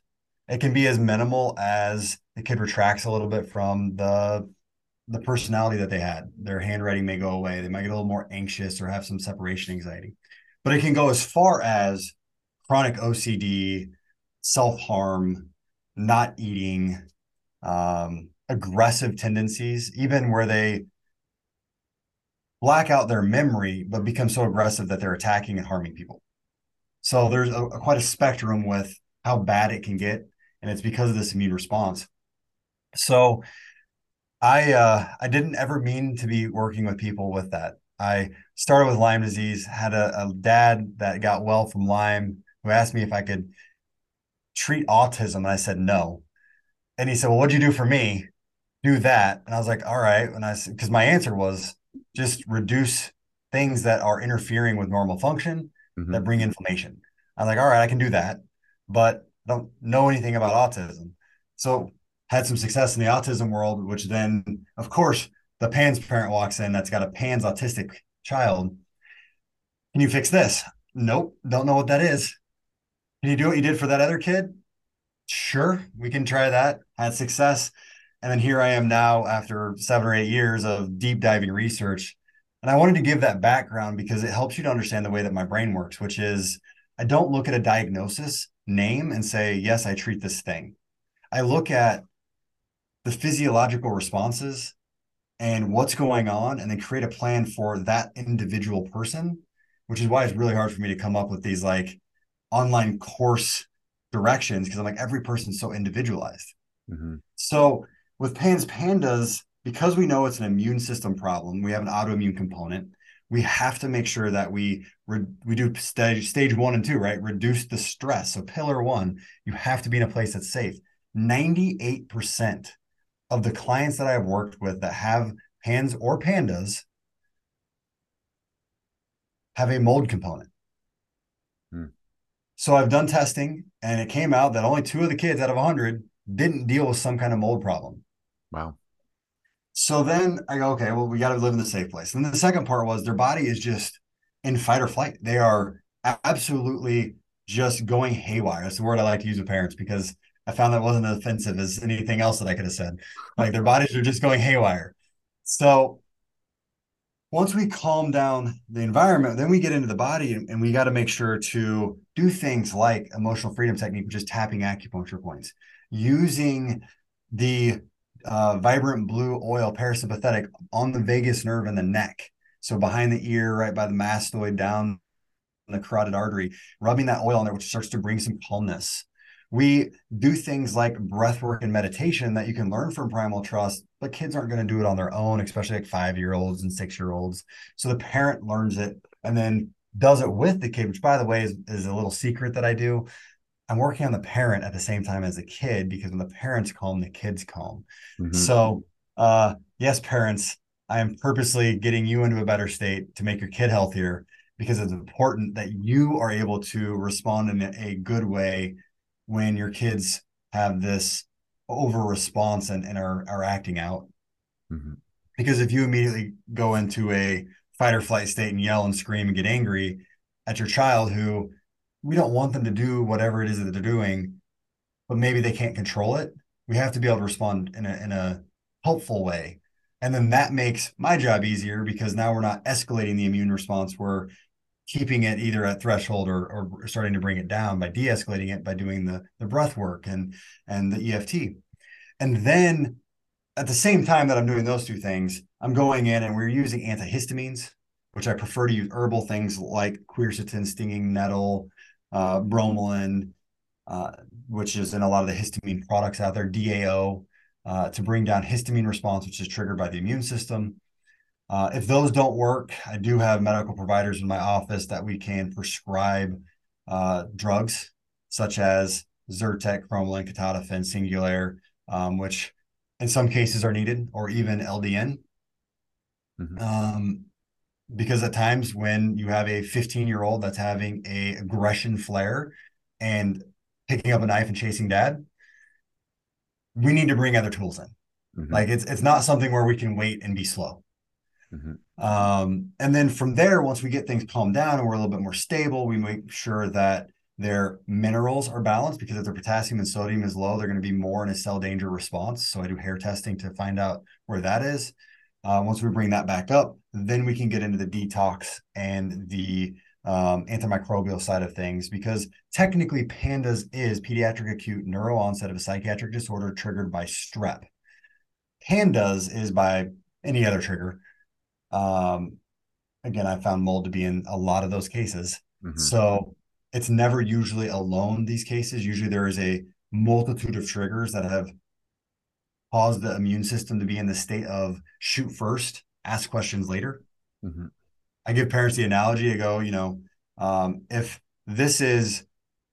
It can be as minimal as the kid retracts a little bit from the the personality that they had. Their handwriting may go away. They might get a little more anxious or have some separation anxiety. But it can go as far as chronic OCD, self harm, not eating, um, aggressive tendencies, even where they black out their memory, but become so aggressive that they're attacking and harming people. So there's a, a, quite a spectrum with how bad it can get, and it's because of this immune response. So I uh, I didn't ever mean to be working with people with that. I started with Lyme disease, had a, a dad that got well from Lyme who asked me if I could treat autism? And I said, no. And he said, well, what'd you do for me? Do that. And I was like, all right. And I said, because my answer was just reduce things that are interfering with normal function mm-hmm. that bring inflammation. I'm like, all right, I can do that, but don't know anything about autism. So had some success in the autism world, which then, of course, the PANS parent walks in that's got a PANS autistic child. Can you fix this? Nope, don't know what that is. Can you do what you did for that other kid? Sure, we can try that. Had success. And then here I am now after seven or eight years of deep diving research. And I wanted to give that background because it helps you to understand the way that my brain works, which is I don't look at a diagnosis name and say, yes, I treat this thing. I look at the physiological responses and what's going on and then create a plan for that individual person, which is why it's really hard for me to come up with these like online course directions because I'm like every person's so individualized. Mm-hmm. So with PANS PANDAS, because we know it's an immune system problem, we have an autoimmune component. We have to make sure that we re- we do stage stage one and two, right? Reduce the stress. So pillar one, you have to be in a place that's safe. Ninety eight percent of the clients that I've worked with that have PANS or PANDAS have a mold component. So I've done testing and it came out that only two of the kids out of 100 didn't deal with some kind of mold problem. Wow. So then I go, okay, well, we got to live in the safe place. And the second part was their body is just in fight or flight. They are absolutely just going haywire. That's the word I like to use with parents because I found that wasn't as offensive as anything else that I could have said. Like their bodies are just going haywire. So once we calm down the environment, then we get into the body and we got to make sure to do things like emotional freedom technique, which is tapping acupuncture points, using the uh, vibrant blue oil parasympathetic on the vagus nerve in the neck. So behind the ear, right by the mastoid, down the carotid artery, rubbing that oil on there, which starts to bring some calmness. We do things like breath work and meditation that you can learn from Primal Trust, but kids aren't going to do it on their own, especially like five year olds and six year olds. So the parent learns it and then does it with the kid, which by the way is, is a little secret that I do. I'm working on the parent at the same time as the kid because when the parents calm, the kids calm. Mm-hmm. So, uh, yes, parents, I am purposely getting you into a better state to make your kid healthier because it's important that you are able to respond in a good way when your kids have this over response and, and are, are acting out. Mm-hmm. Because if you immediately go into a fight or flight state and yell and scream and get angry at your child who we don't want them to do whatever it is that they're doing, but maybe they can't control it. We have to be able to respond in a in a helpful way. And then that makes my job easier because now we're not escalating the immune response. We're keeping it either at threshold or, or starting to bring it down by de-escalating it by doing the, the breath work and and the EFT. And then at the same time that I'm doing those two things, I'm going in and we're using antihistamines, which I prefer to use herbal things like quercetin, stinging nettle, uh, bromelain, uh, which is in a lot of the histamine products out there, DAO, uh, to bring down histamine response, which is triggered by the immune system. Uh, if those don't work, I do have medical providers in my office that we can prescribe uh, drugs such as Zyrtec, Cromolyn, Ketotifen, Singulair, um, which in some cases are needed, or even LDN. Mm-hmm. Um, because at times when you have a 15 year old that's having a aggression flare and picking up a knife and chasing dad we need to bring other tools in mm-hmm. like it's it's not something where we can wait and be slow mm-hmm. um, and then from there once we get things calmed down and we're a little bit more stable we make sure that their minerals are balanced because if their potassium and sodium is low they're going to be more in a cell danger response. So i do hair testing to find out where that is. Uh, once we bring that back up, then we can get into the detox and the um, antimicrobial side of things because technically PANDAS is pediatric acute neuro onset of a psychiatric disorder triggered by strep. PANDAS is by any other trigger. Um, again i found mold to be in a lot of those cases. Mm-hmm. so it's never usually alone these cases usually there is a multitude of triggers that have caused the immune system to be in the state of shoot first, ask questions later. Mm-hmm. I give parents the analogy. I go, you know, um, if this is,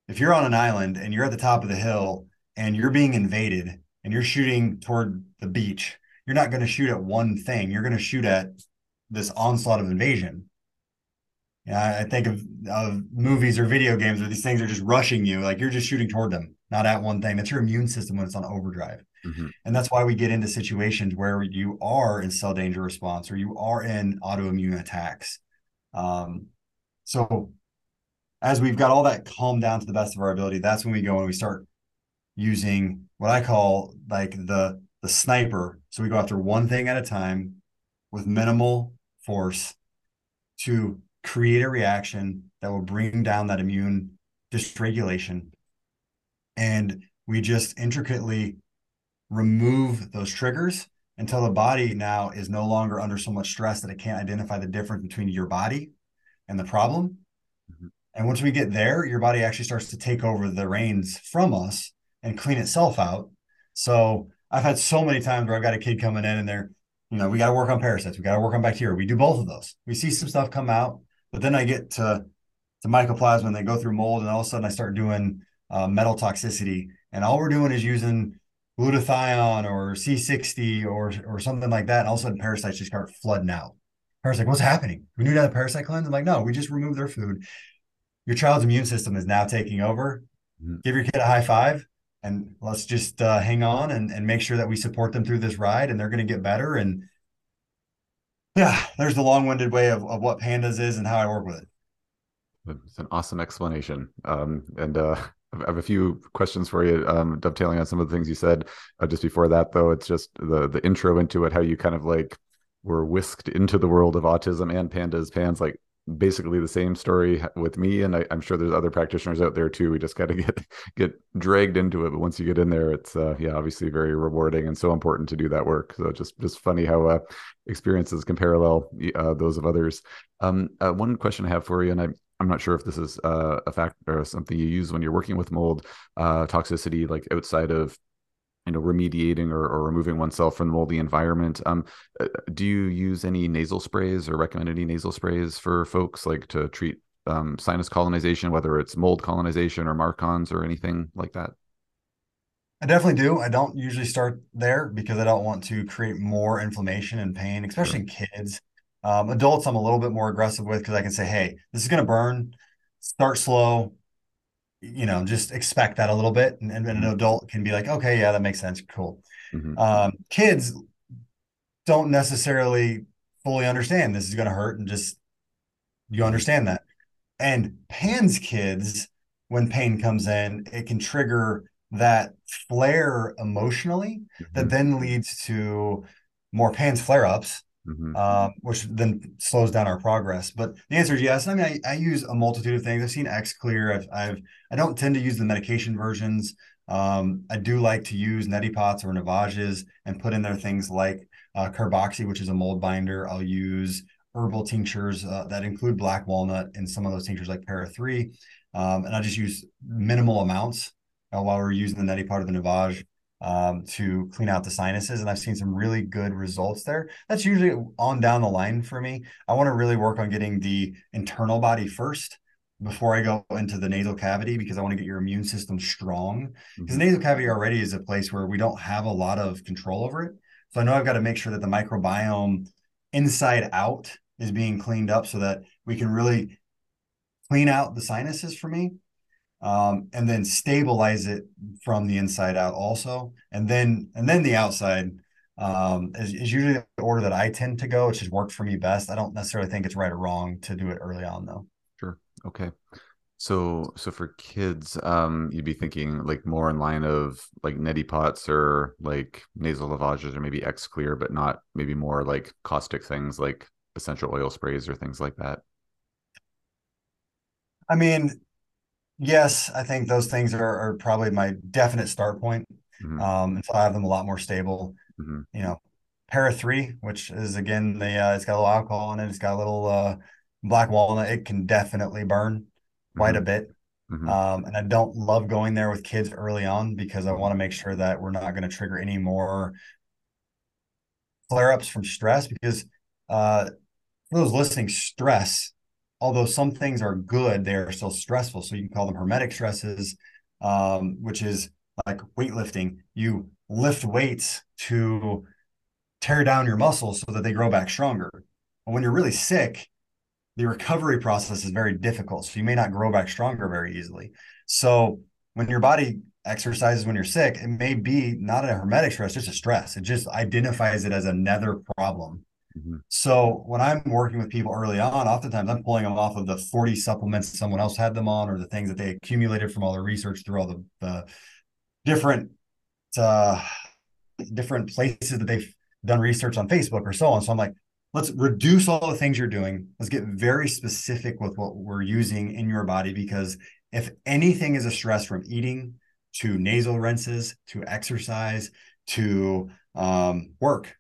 if you're on an island and you're at the top of the hill and you're being invaded and you're shooting toward the beach, you're not going to shoot at one thing. You're going to shoot at this onslaught of invasion. Yeah, I think of, of movies or video games where these things are just rushing you, like you're just shooting toward them, not at one thing. That's your immune system when it's on overdrive. Mm-hmm. And that's why we get into situations where you are in cell danger response or you are in autoimmune attacks. Um, so as we've got all that calmed down to the best of our ability, that's when we go and we start using what I call like the the sniper. So we go after one thing at a time with minimal force to create a reaction that will bring down that immune dysregulation. And we just intricately remove those triggers until the body now is no longer under so much stress that it can't identify the difference between your body and the problem. Mm-hmm. And once we get there, your body actually starts to take over the reins from us and clean itself out. So I've had so many times where I've got a kid coming in and they're, you know, we got to work on parasites, we got to work on bacteria. We do both of those. We see some stuff come out, but then I get to to mycoplasma and they go through mold, and all of a sudden I start doing uh, metal toxicity, and all we're doing is using glutathione or C60 or or something like that. And all of a sudden parasites just start flooding out. Parents like, what's happening? We need to have a parasite cleanse. I'm like, no, we just removed their food. Your child's immune system is now taking over. Mm-hmm. Give your kid a high five and let's just uh, hang on and, and make sure that we support them through this ride and they're going to get better. And yeah, there's the long-winded way of, of what PANDAS is and how I work with it. It's an awesome explanation. Um, and uh, I have a few questions for you, um, dovetailing on some of the things you said. Uh, just before that, though, it's just the the intro into it, how you kind of like were whisked into the world of autism and PANDAS. PANS like basically the same story with me, and I, am sure there's other practitioners out there too. We just got to get get dragged into it, but once you get in there, it's uh, yeah, obviously very rewarding and so important to do that work. So just just funny how uh, experiences can parallel uh, those of others. Um, uh, one question I have for you, and I I'm not sure if this is uh, a fact or something you use when you're working with mold uh, toxicity, like outside of you know remediating or, or removing oneself from the moldy environment. Um, uh, do you use any nasal sprays or recommend any nasal sprays for folks like to treat um, sinus colonization, whether it's mold colonization or MARCoNS or anything like that? I definitely do. I don't usually start there because I don't want to create more inflammation and pain, especially in kids. Um, adults, I'm a little bit more aggressive with because I can say, hey, this is going to burn. Start slow. You know, just expect that a little bit. And, and an mm-hmm. adult can be like, okay, yeah, that makes sense. Cool. Mm-hmm. Um, kids don't necessarily fully understand this is going to hurt and just you understand that. And PANS kids, when pain comes in, it can trigger that flare emotionally mm-hmm. that then leads to more PANS flare ups Mm-hmm. Um, which then slows down our progress. But the answer is yes. I mean, I, I use a multitude of things. I've seen Xlear. I've, I've I don't tend to use the medication versions. Um, I do like to use neti pots or Navages and put in there things like uh, carboxy, which is a mold binder. I'll use herbal tinctures uh, that include black walnut and some of those tinctures like para three. Um, and I just use minimal amounts uh, while we're using the neti pot of the Navage um, to clean out the sinuses. And I've seen some really good results there. That's usually on down the line for me. I want to really work on getting the internal body first before I go into the nasal cavity because I want to get your immune system strong. Because mm-hmm. the nasal cavity already is a place where we don't have a lot of control over it. So I know I've got to make sure that the microbiome inside out is being cleaned up so that we can really clean out the sinuses for me um, and then stabilize it from the inside out also. And then and then the outside um, is, is usually the order that i tend to go which has worked for me best. I don't necessarily think it's right or wrong to do it early on though. Sure. Okay. So so for kids um you'd be thinking like more in line of like neti pots or like nasal lavages or maybe Xlear but not maybe more like caustic things like essential oil sprays or things like that? I mean yes, I think those things are, are probably my definite start point. Mm-hmm. Um, until I have them a lot more stable. Mm-hmm. You know, Para three, which is again the uh, it's got a little alcohol in it. It's got a little uh, black walnut. It can definitely burn quite mm-hmm. a bit. Mm-hmm. Um, and I don't love going there with kids early on because I want to make sure that we're not going to trigger any more flare ups from stress. Because uh, for those listening, stress although some things are good, they are still stressful. So you can call them hormetic stresses, um, which is like weightlifting. You lift weights to tear down your muscles so that they grow back stronger. And when you're really sick, the recovery process is very difficult. So you may not grow back stronger very easily. So when your body exercises when you're sick, it may be not a hormetic stress, just a stress. It just identifies it as another problem. Mm-hmm. So when I'm working with people early on, oftentimes I'm pulling them off of the 40 supplements someone else had them on, or the things that they accumulated from all the research through all the, the different uh, different places that they've done research on Facebook or so on. So I'm like, let's reduce all the things you're doing. Let's get very specific with what we're using in your body because if anything is a stress from eating to nasal rinses to exercise to um, work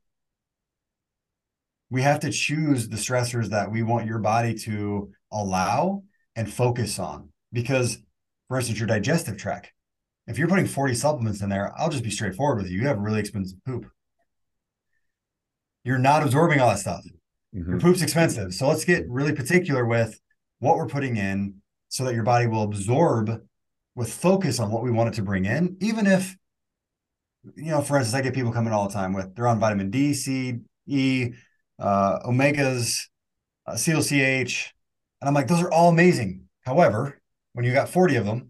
we have to choose the stressors that we want your body to allow and focus on. Because, for instance, your digestive tract, if you're putting 40 supplements in there, I'll just be straightforward with you. You have really expensive poop. You're not absorbing all that stuff. Mm-hmm. Your poop's expensive. So let's get really particular with what we're putting in so that your body will absorb with focus on what we want it to bring in, even if, you know, for instance, I get people coming all the time with they're on vitamin D, C, E, uh, omegas, uh, CH, and I'm like, those are all amazing. However, when you got 40 of them,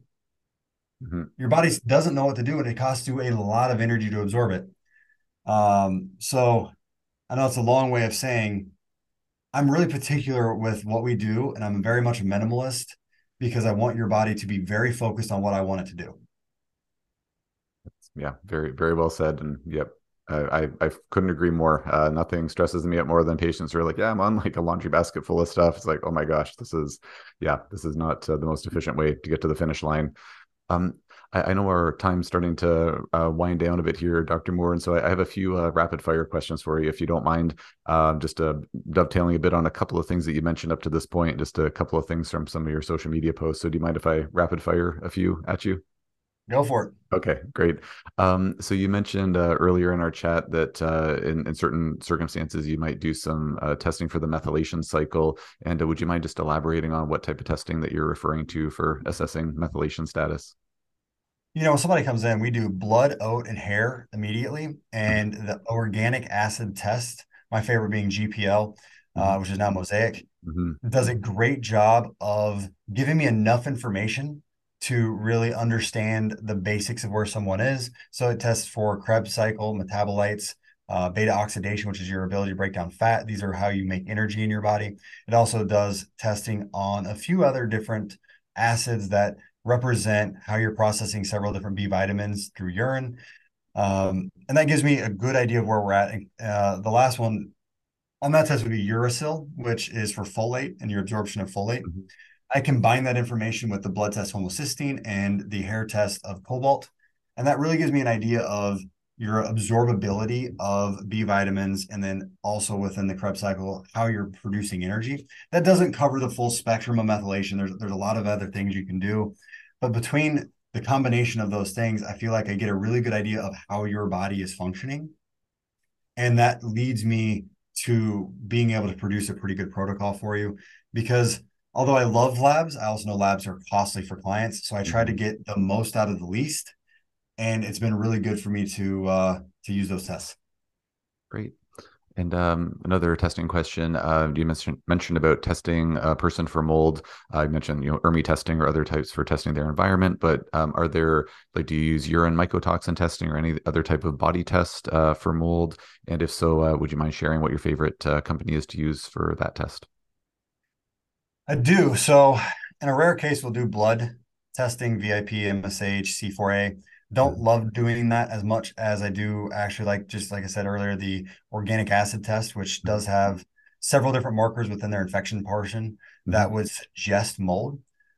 mm-hmm. your body doesn't know what to do, and it costs you a lot of energy to absorb it. Um, so I know it's a long way of saying I'm really particular with what we do, and I'm very much a minimalist because I want your body to be very focused on what I want it to do. Yeah, very, very well said. And yep, I, I couldn't agree more. Uh, nothing stresses me out more than patients who are like, "Yeah, I'm on like a laundry basket full of stuff." It's like, oh my gosh, this is, yeah, this is not uh, the most efficient way to get to the finish line. Um, I, I know our time's starting to uh, wind down a bit here, Dr. Moore, and so I, I have a few uh, rapid fire questions for you, if you don't mind. Um, just uh, dovetailing a bit on a couple of things that you mentioned up to this point, just a couple of things from some of your social media posts. So, do you mind if I rapid fire a few at you? Go for it. Okay, great. Um, so you mentioned uh, earlier in our chat that uh, in, in, certain circumstances you might do some uh, testing for the methylation cycle. And uh, would you mind just elaborating on what type of testing that you're referring to for assessing methylation status? You know, when somebody comes in, we do blood, OAT, and hair immediately, mm-hmm. and the organic acid test. My favorite being GPL, uh, mm-hmm. which is now Mosaic, mm-hmm. does a great job of giving me enough information to really understand the basics of where someone is. So it tests for Krebs cycle, metabolites, uh, beta oxidation, which is your ability to break down fat. These are how you make energy in your body. It also does testing on a few other different acids that represent how you're processing several different B vitamins through urine. Um, and that gives me a good idea of where we're at. Uh, the last one on that test would be uracil, which is for folate and your absorption of folate. Mm-hmm. I combine that information with the blood test homocysteine and the hair test of cobalt. And that really gives me an idea of your absorbability of B vitamins, and then also within the Krebs cycle, how you're producing energy. That doesn't cover the full spectrum of methylation. There's there's a lot of other things you can do, but between the combination of those things, I feel like I get a really good idea of how your body is functioning, and that leads me to being able to produce a pretty good protocol for you. Because although I love labs, I also know labs are costly for clients, so I try to mm-hmm. get the most out of the least and it's been really good for me to uh, to use those tests. Great. And um, another testing question: uh, You mentioned mentioned about testing a person for mold. I uh, mentioned you know ERMI testing or other types for testing their environment. But um, are there like do you use urine mycotoxin testing or any other type of body test uh, for mold? And if so, uh, would you mind sharing what your favorite uh, company is to use for that test? I do. So in a rare case, we'll do blood testing, VIP, MSH, C4A don't love doing that as much as I do actually like just like I said earlier, the organic acid test, which does have several different markers within their infection portion mm-hmm. that would suggest mold.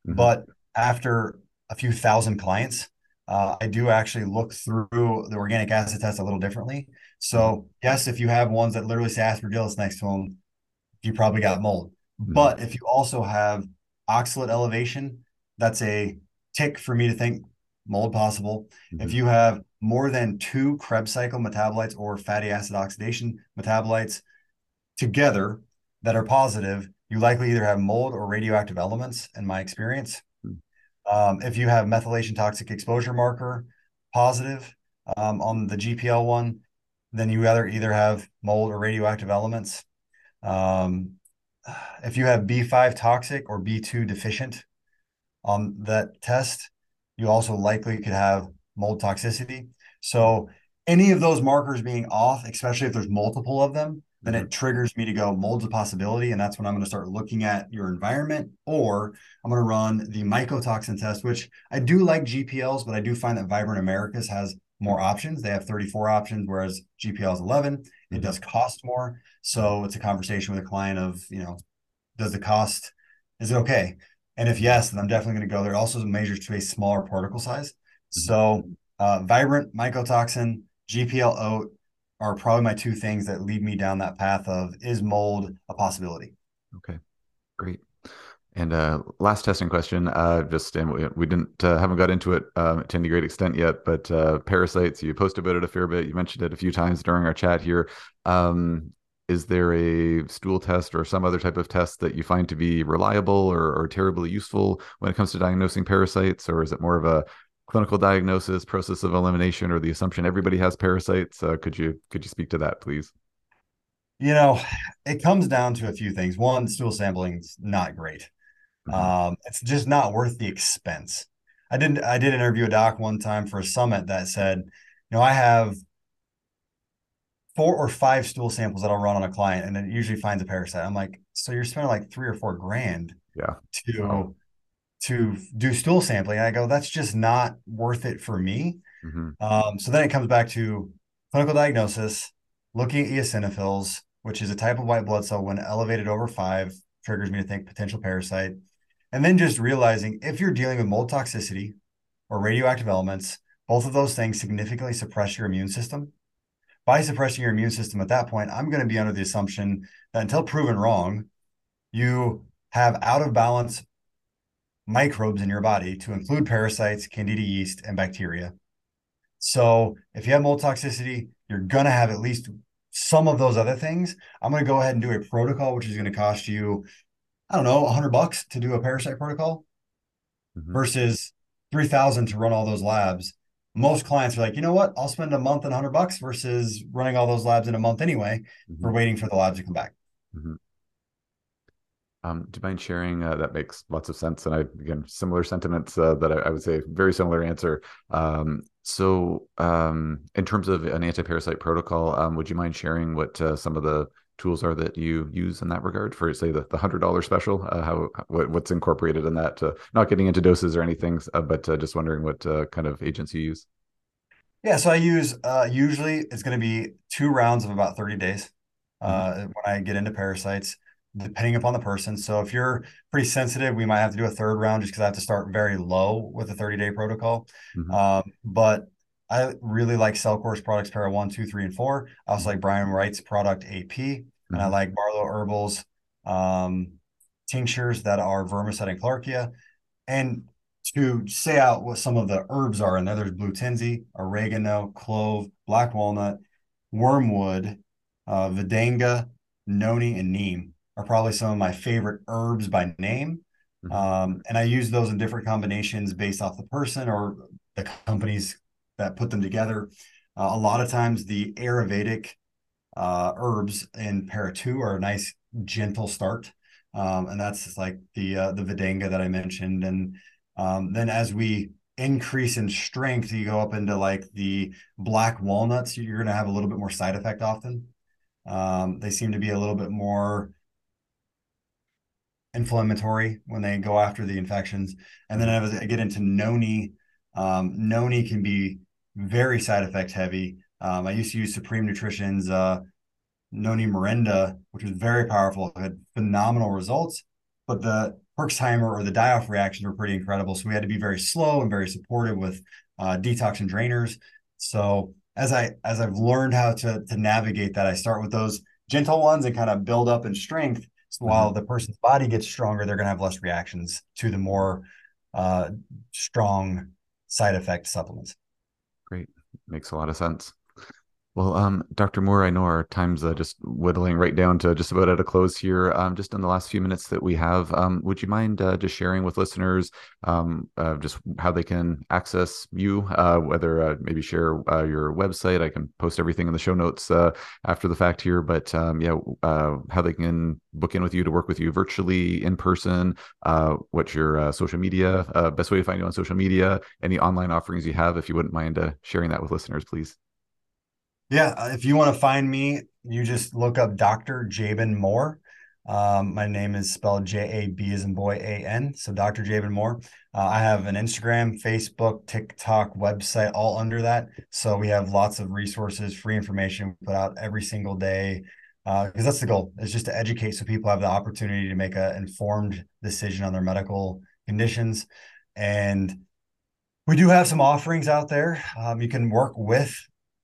Mm-hmm. But after a few thousand clients, uh, I do actually look through the organic acid test a little differently. So mm-hmm. yes, if you have ones that literally say aspergillus next to them, you probably got mold. Mm-hmm. But if you also have oxalate elevation, that's a tick for me to think mold possible. Mm-hmm. If you have more than two Krebs cycle metabolites or fatty acid oxidation metabolites together that are positive, you likely either have mold or radioactive elements, in my experience. Mm-hmm. Um, if you have methylation toxic exposure marker positive um, on the GPL one, then you either either have mold or radioactive elements. Um, if you have B5 toxic or B2 deficient on that test, you also likely could have mold toxicity. So any of those markers being off, especially if there's multiple of them, then mm-hmm. it triggers me to go mold's a possibility. And that's when I'm going to start looking at your environment, or I'm going to run the mycotoxin test, which I do like GPLs, but I do find that Vibrant Americas has more options. They have 34 options, whereas GPL is 11. Mm-hmm. It does cost more. So it's a conversation with a client of, you know, does the cost, is it okay? And if yes, then I'm definitely going to go there. Also measures to a smaller particle size. Mm-hmm. So uh, vibrant mycotoxin, GPL OAT are probably my two things that lead me down that path of is mold a possibility? Okay, great. And uh, last testing question, uh, just and we, we didn't uh, haven't got into it um, to any great extent yet, but uh, parasites. You posted about it a fair bit. You mentioned it a few times during our chat here. Um, is there a stool test or some other type of test that you find to be reliable or, or terribly useful when it comes to diagnosing parasites or is it more of a clinical diagnosis process of elimination or the assumption everybody has parasites uh, could you could you speak to that please You know, it comes down to a few things. One, stool sampling is not great. Mm-hmm. Um, it's just not worth the expense. I didn't. I did interview a doc one time for a summit that said, you know, I have four or five stool samples that I'll run on a client, and it usually finds a parasite. I'm like, so you're spending like three or four grand, yeah, to oh. to do stool sampling. I go, that's just not worth it for me. Mm-hmm. Um, so then it comes back to clinical diagnosis, looking at eosinophils, which is a type of white blood cell when elevated over five triggers me to think potential parasite. And then just realizing if you're dealing with mold toxicity or radioactive elements, both of those things significantly suppress your immune system. By suppressing your immune system at that point, I'm going to be under the assumption that until proven wrong, you have out of balance microbes in your body to include parasites, candida yeast, and bacteria. So if you have mold toxicity, you're going to have at least some of those other things. I'm going to go ahead and do a protocol, which is going to cost you, I don't know, 100 bucks to do a parasite protocol mm-hmm. versus 3000 to run all those labs. Most clients are like, you know what? I'll spend a month and 100 bucks versus running all those labs in a month anyway mm-hmm. for waiting for the labs to come back. Mm-hmm. Um, do you mind sharing? Uh, that makes lots of sense, and I again similar sentiments uh, that I, I, would say very similar answer. Um, so, um, in terms of an anti-parasite protocol, um, would you mind sharing what uh, some of the tools are that you use in that regard for, say, the, the hundred dollar special? Uh, how what, what's incorporated in that? Uh, not getting into doses or anything, uh, but just wondering what kind of agents you use. Yeah, so I use usually it's going to be two rounds of about thirty days mm-hmm. when I get into parasites depending upon the person. So if you're pretty sensitive, we might have to do a third round just because I have to start very low with a 30 day protocol. Mm-hmm. Um, but I really like Cellcore's products, Para one, two, three, and 4. I also like Brian Wright's product AP, mm-hmm. and I mm-hmm. like Barlow Herbals um, tinctures that are vermicide and clarkia. And to say out what some of the herbs are in there, there's blue tansy, oregano, clove, black walnut, wormwood, uh, vidanga, noni, and neem are probably some of my favorite herbs by name. Mm-hmm. Um, and I use those in different combinations based off the person or the companies that put them together. Uh, a lot of times, the Ayurvedic uh, herbs in Para 2 are a nice, gentle start. Um, and that's like the uh, the Vidanga that I mentioned. And um, then as we increase in strength, you go up into like the black walnuts, you're going to have a little bit more side effect often. Um, they seem to be a little bit more inflammatory when they go after the infections. And then as I get into noni, um, noni can be very side effect heavy. Um, I used to use Supreme Nutrition's uh, noni Morinda, which was very powerful, had phenomenal results, but the Herxheimer or the die-off reactions were pretty incredible. So we had to be very slow and very supportive with uh, detox and drainers. So as I as I've learned how to to navigate that, I start with those gentle ones and kind of build up in strength so while mm-hmm. the person's body gets stronger, they're going to have less reactions to the more uh, strong side effect supplements. Makes a lot of sense. Well, um, Dr. Moore, I know our time's uh, just whittling right down to just about at a close here. Um, just in the last few minutes that we have, um, would you mind uh, just sharing with listeners um, uh, just how they can access you? Uh, whether uh, maybe share uh, your website, I can post everything in the show notes after the fact here. But um, yeah, how they can book in with you to work with you virtually, in person. what's your social media? best way to find you on social media? Any online offerings you have? If you wouldn't mind sharing that with listeners, please. Yeah, uh, if you want to find me, you just look up Dr. Jaban Moore. Um, my name is spelled J A B as in boy A N. So Dr. Jaban Moore. Uh, I have an Instagram, Facebook, TikTok, website, all under that. So we have lots of resources, free information put out every single day. Because uh, that's the goal is just to educate so people have the opportunity to make an informed decision on their medical conditions. And we do have some offerings out there. Um, you can work with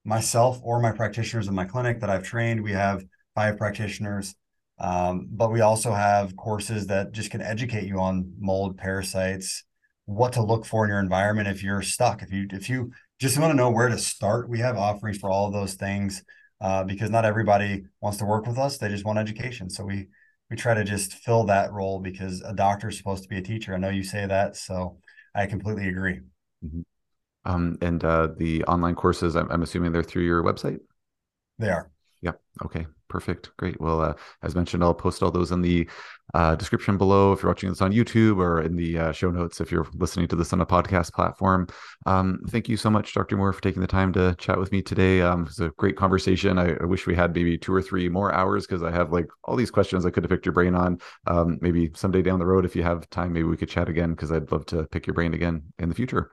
myself or my practitioners in my clinic that I've trained. We have five practitioners, um, but we also have courses that just can educate you on mold, parasites, what to look for in your environment if you're stuck. If you if you just want to know where to start, we have offerings for all of those things uh, because not everybody wants to work with us. They just want education. So we we try to just fill that role because a doctor is supposed to be a teacher. I know you say that, so I completely agree. Mm-hmm. Um, and uh, the online courses, I'm, I'm, assuming they're through your website. They are. Yep. Okay. Perfect. Great. Well, uh, as mentioned, I'll post all those in the uh, description below if you're watching this on YouTube or in the uh, show notes if you're listening to this on a podcast platform. Um, thank you so much, Dr. Moore, for taking the time to chat with me today. Um, it was a great conversation. I, I, wish we had maybe two or three more hours because I have like all these questions I could have picked your brain on. Um, maybe someday down the road, if you have time, maybe we could chat again because I'd love to pick your brain again in the future.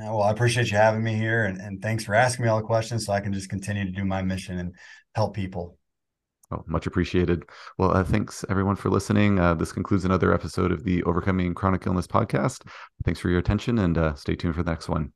Yeah, well, I appreciate you having me here and, and thanks for asking me all the questions so I can just continue to do my mission and help people. Oh, much appreciated. Well, uh, thanks everyone for listening. Uh, this concludes another episode of the Overcoming Chronic Illness podcast. Thanks for your attention and uh, stay tuned for the next one.